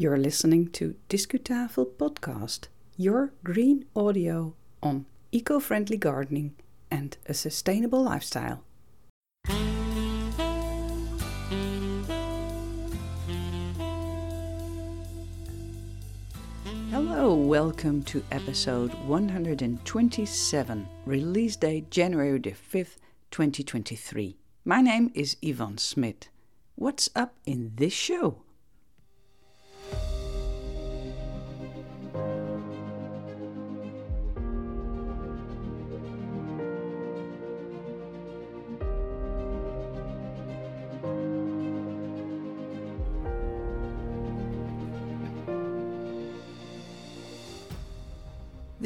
You're listening to Discutafel Podcast, your green audio on eco friendly gardening and a sustainable lifestyle. Hello, welcome to episode 127, release date January the 5th, 2023. My name is Yvonne Smit. What's up in this show?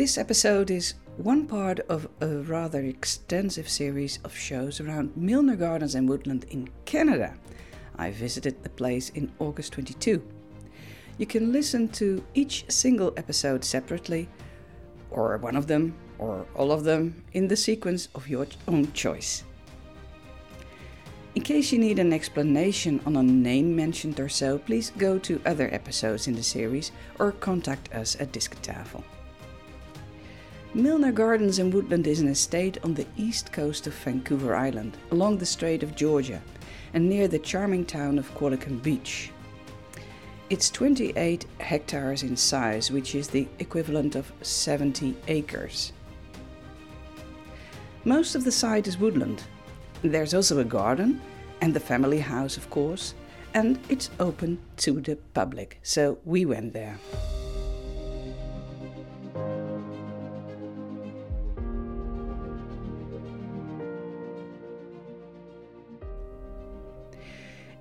This episode is one part of a rather extensive series of shows around Milner Gardens and Woodland in Canada. I visited the place in August 22. You can listen to each single episode separately, or one of them, or all of them, in the sequence of your own choice. In case you need an explanation on a name mentioned or so, please go to other episodes in the series or contact us at Discutafel. Milner Gardens and Woodland is an estate on the east coast of Vancouver Island, along the Strait of Georgia, and near the charming town of Qualicum Beach. It's 28 hectares in size, which is the equivalent of 70 acres. Most of the site is woodland. There's also a garden, and the family house, of course, and it's open to the public, so we went there.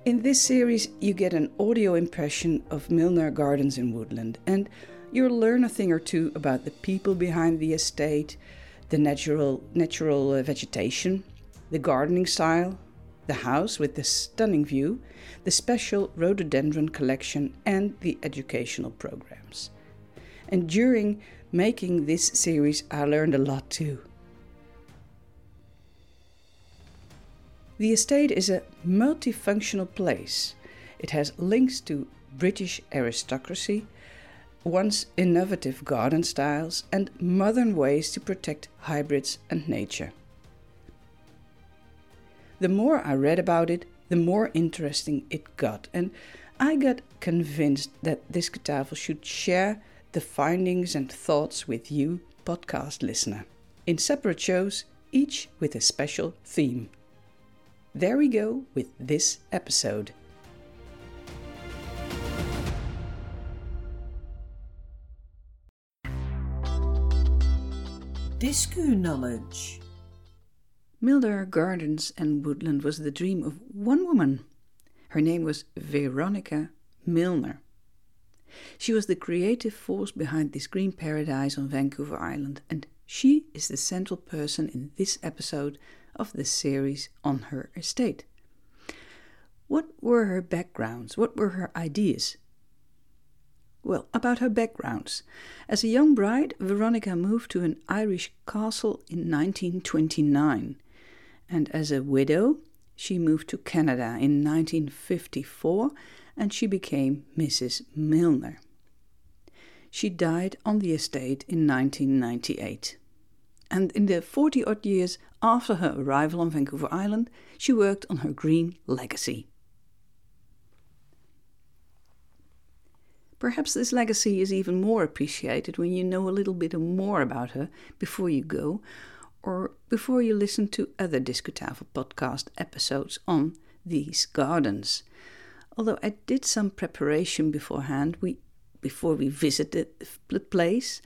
In this series, you get an audio impression of Milner Gardens and Woodland, and you'll learn a thing or two about the people behind the estate, the natural, natural uh, vegetation, the gardening style, the house with the stunning view, the special rhododendron collection, and the educational programs. And during making this series, I learned a lot too. The estate is a multifunctional place. It has links to British aristocracy, once innovative garden styles, and modern ways to protect hybrids and nature. The more I read about it, the more interesting it got, and I got convinced that this Discutafel should share the findings and thoughts with you, podcast listener, in separate shows, each with a special theme. There we go with this episode. Discu knowledge. Milner Gardens and Woodland was the dream of one woman. Her name was Veronica Milner. She was the creative force behind this green paradise on Vancouver Island, and she is the central person in this episode of the series on her estate. What were her backgrounds? What were her ideas? Well, about her backgrounds. As a young bride, Veronica moved to an Irish castle in 1929, and as a widow, she moved to Canada in 1954 and she became Mrs. Milner. She died on the estate in 1998 and in the 40 odd years after her arrival on Vancouver Island, she worked on her green legacy. Perhaps this legacy is even more appreciated when you know a little bit more about her before you go, or before you listen to other Discutafel podcast episodes on these gardens. Although I did some preparation beforehand, we before we visited the place,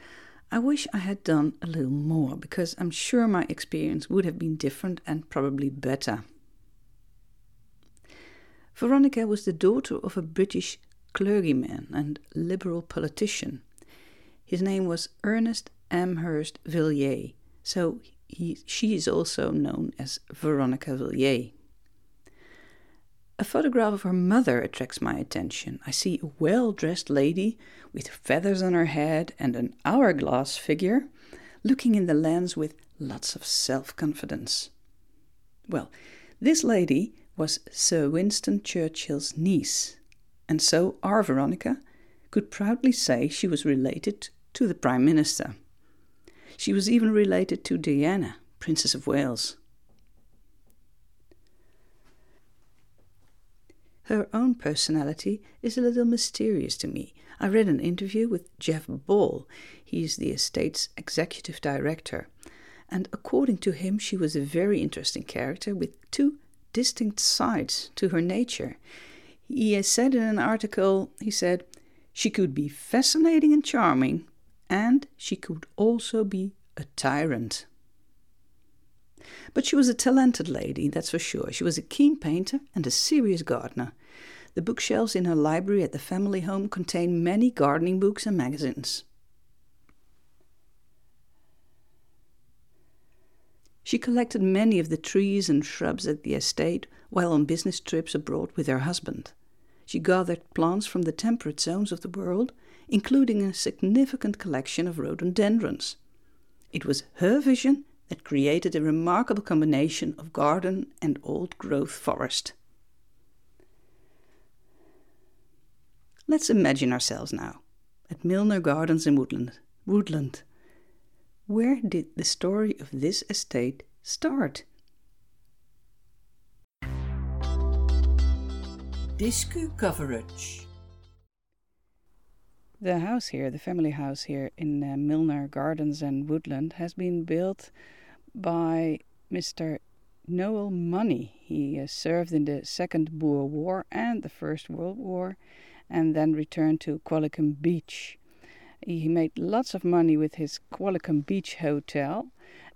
I wish I had done a little more because I'm sure my experience would have been different and probably better. Veronica was the daughter of a British clergyman and liberal politician. His name was Ernest Amherst Villiers, so he, she is also known as Veronica Villiers. A photograph of her mother attracts my attention. I see a well dressed lady with feathers on her head and an hourglass figure looking in the lens with lots of self confidence. Well, this lady was Sir Winston Churchill's niece, and so our Veronica could proudly say she was related to the Prime Minister. She was even related to Diana, Princess of Wales. Her own personality is a little mysterious to me. I read an interview with Jeff Ball. He is the estate's executive director. And according to him, she was a very interesting character with two distinct sides to her nature. He said in an article, he said, she could be fascinating and charming, and she could also be a tyrant. But she was a talented lady, that's for sure. She was a keen painter and a serious gardener. The bookshelves in her library at the family home contain many gardening books and magazines. She collected many of the trees and shrubs at the estate while on business trips abroad with her husband. She gathered plants from the temperate zones of the world, including a significant collection of rhododendrons. It was her vision that created a remarkable combination of garden and old growth forest. Let's imagine ourselves now at Milner Gardens and Woodland. Woodland. Where did the story of this estate start? Discu coverage. The house here, the family house here in uh, Milner Gardens and Woodland, has been built by Mr. Noel Money. He uh, served in the Second Boer War and the First World War and then returned to Qualicum Beach. He made lots of money with his Qualicum Beach Hotel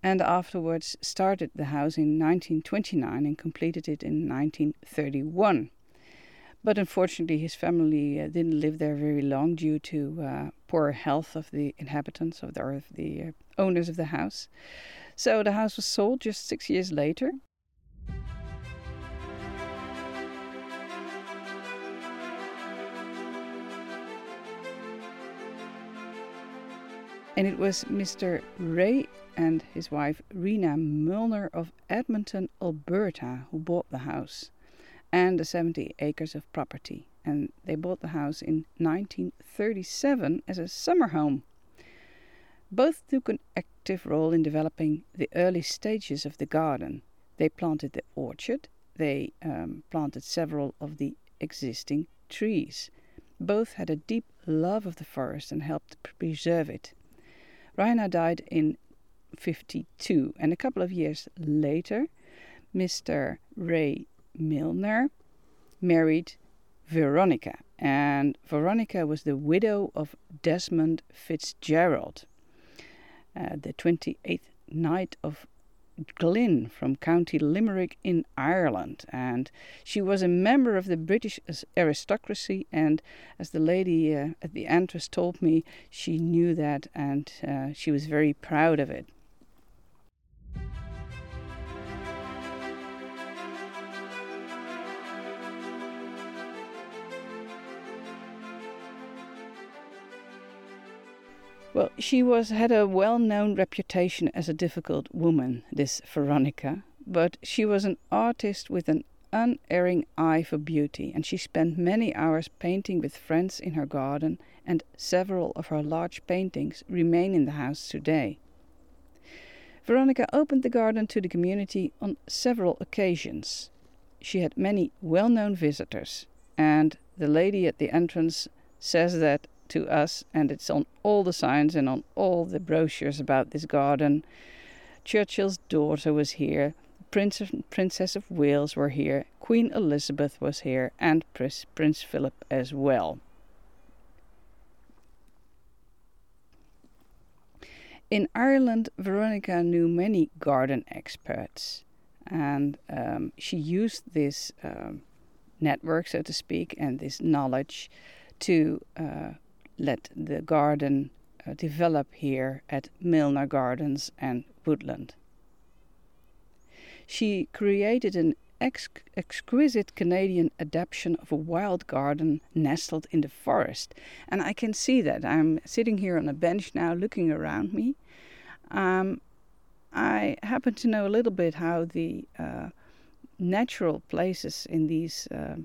and afterwards started the house in 1929 and completed it in 1931. But unfortunately, his family uh, didn't live there very long due to uh, poor health of the inhabitants of the, or the uh, owners of the house. So the house was sold just six years later. And it was Mr. Ray and his wife Rena Milner of Edmonton, Alberta, who bought the house and the 70 acres of property. And they bought the house in 1937 as a summer home. Both took an active role in developing the early stages of the garden. They planted the orchard, they um, planted several of the existing trees. Both had a deep love of the forest and helped preserve it. Raina died in 52, and a couple of years later, Mr. Ray Milner married Veronica, and Veronica was the widow of Desmond Fitzgerald, uh, the 28th Knight of Glin from County Limerick in Ireland, and she was a member of the British aristocracy. And as the lady uh, at the entrance told me, she knew that, and uh, she was very proud of it. Well, she was had a well-known reputation as a difficult woman, this Veronica, but she was an artist with an unerring eye for beauty, and she spent many hours painting with friends in her garden, and several of her large paintings remain in the house today. Veronica opened the garden to the community on several occasions. She had many well known visitors, and the lady at the entrance says that to us, and it's on all the signs and on all the brochures about this garden. Churchill's daughter was here, Prince of, Princess of Wales were here, Queen Elizabeth was here, and Prince, Prince Philip as well. In Ireland, Veronica knew many garden experts, and um, she used this um, network, so to speak, and this knowledge to uh, let the garden uh, develop here at Milner Gardens and Woodland. She created an ex- exquisite Canadian adaptation of a wild garden nestled in the forest. And I can see that. I'm sitting here on a bench now looking around me. Um, I happen to know a little bit how the uh, natural places in these uh,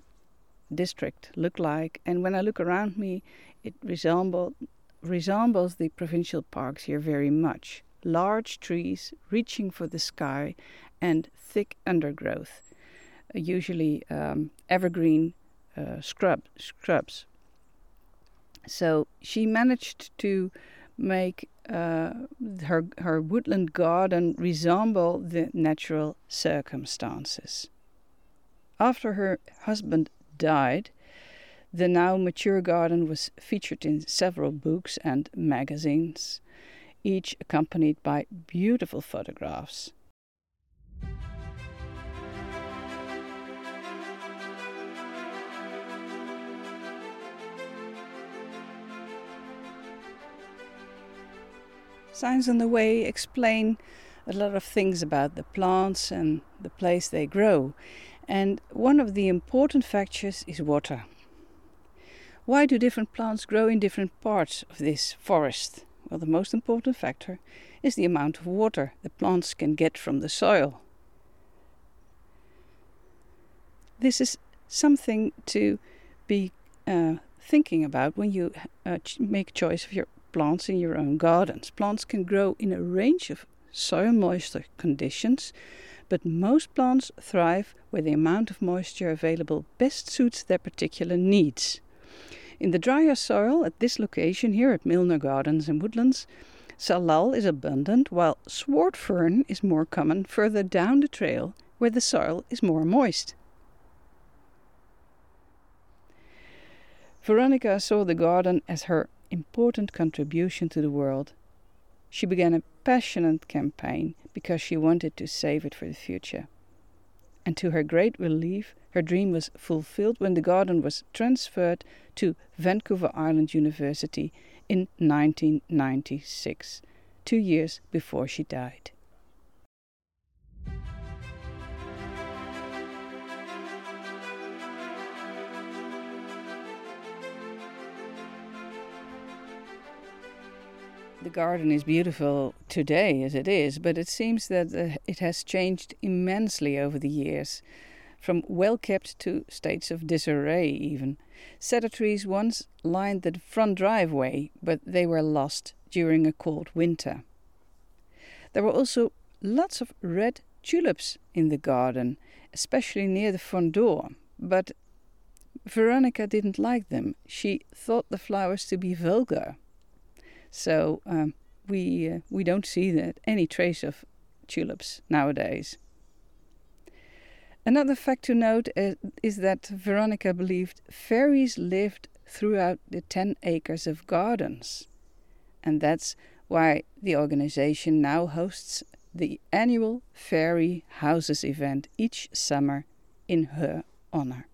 district look like. And when I look around me, it resemble, resembles the provincial parks here very much. Large trees reaching for the sky and thick undergrowth, usually um, evergreen uh, scrub, scrubs. So she managed to make uh, her her woodland garden resemble the natural circumstances. After her husband died, the now mature garden was featured in several books and magazines, each accompanied by beautiful photographs. Signs on the Way explain a lot of things about the plants and the place they grow. And one of the important factors is water. Why do different plants grow in different parts of this forest? Well, the most important factor is the amount of water the plants can get from the soil. This is something to be uh, thinking about when you uh, make choice of your plants in your own gardens. Plants can grow in a range of soil moisture conditions, but most plants thrive where the amount of moisture available best suits their particular needs. In the drier soil at this location here at Milner Gardens and Woodlands, salal is abundant, while sword fern is more common further down the trail where the soil is more moist. Veronica saw the garden as her important contribution to the world. She began a passionate campaign because she wanted to save it for the future. And to her great relief, her dream was fulfilled when the garden was transferred to Vancouver Island University in 1996, two years before she died. The garden is beautiful today as it is, but it seems that it has changed immensely over the years, from well kept to states of disarray, even. Cedar trees once lined the front driveway, but they were lost during a cold winter. There were also lots of red tulips in the garden, especially near the front door, but Veronica didn't like them. She thought the flowers to be vulgar. So um, we uh, we don't see that any trace of tulips nowadays. Another fact to note uh, is that Veronica believed fairies lived throughout the 10 acres of gardens. And that's why the organization now hosts the annual Fairy Houses event each summer in her honor.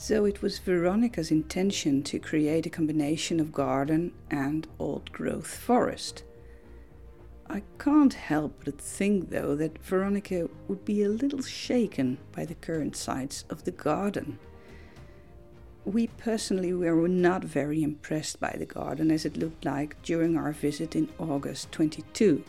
So it was Veronica's intention to create a combination of garden and old growth forest. I can't help but think, though, that Veronica would be a little shaken by the current size of the garden. We personally were not very impressed by the garden as it looked like during our visit in August 22.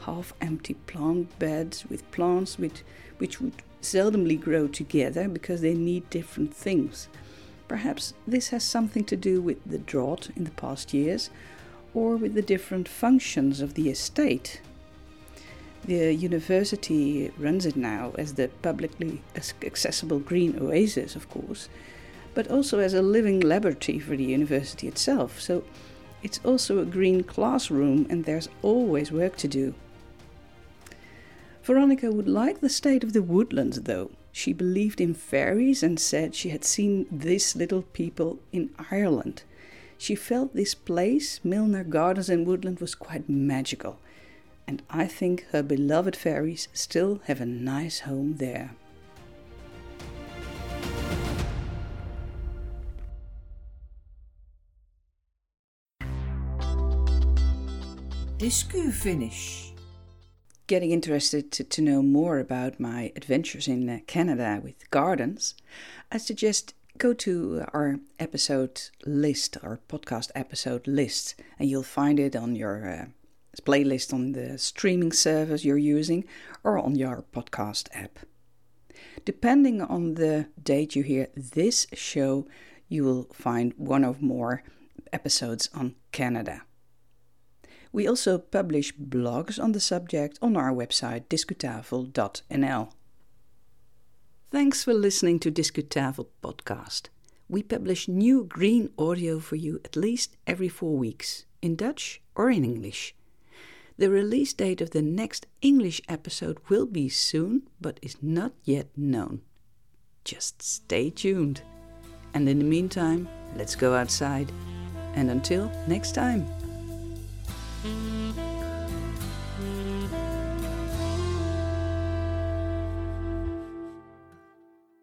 Half empty plant beds with plants which, which would seldomly grow together because they need different things. Perhaps this has something to do with the drought in the past years or with the different functions of the estate. The university runs it now as the publicly accessible green oasis, of course, but also as a living laboratory for the university itself. So it's also a green classroom, and there's always work to do. Veronica would like the state of the woodlands, though. She believed in fairies and said she had seen these little people in Ireland. She felt this place, Milner Gardens and Woodland, was quite magical, and I think her beloved fairies still have a nice home there. Discu finish. Getting interested to, to know more about my adventures in uh, Canada with gardens, I suggest go to our episode list, our podcast episode list, and you'll find it on your uh, playlist on the streaming service you're using or on your podcast app. Depending on the date you hear this show, you will find one or more episodes on Canada. We also publish blogs on the subject on our website discutafel.nl. Thanks for listening to Discutafel podcast. We publish new green audio for you at least every four weeks, in Dutch or in English. The release date of the next English episode will be soon, but is not yet known. Just stay tuned. And in the meantime, let's go outside. And until next time.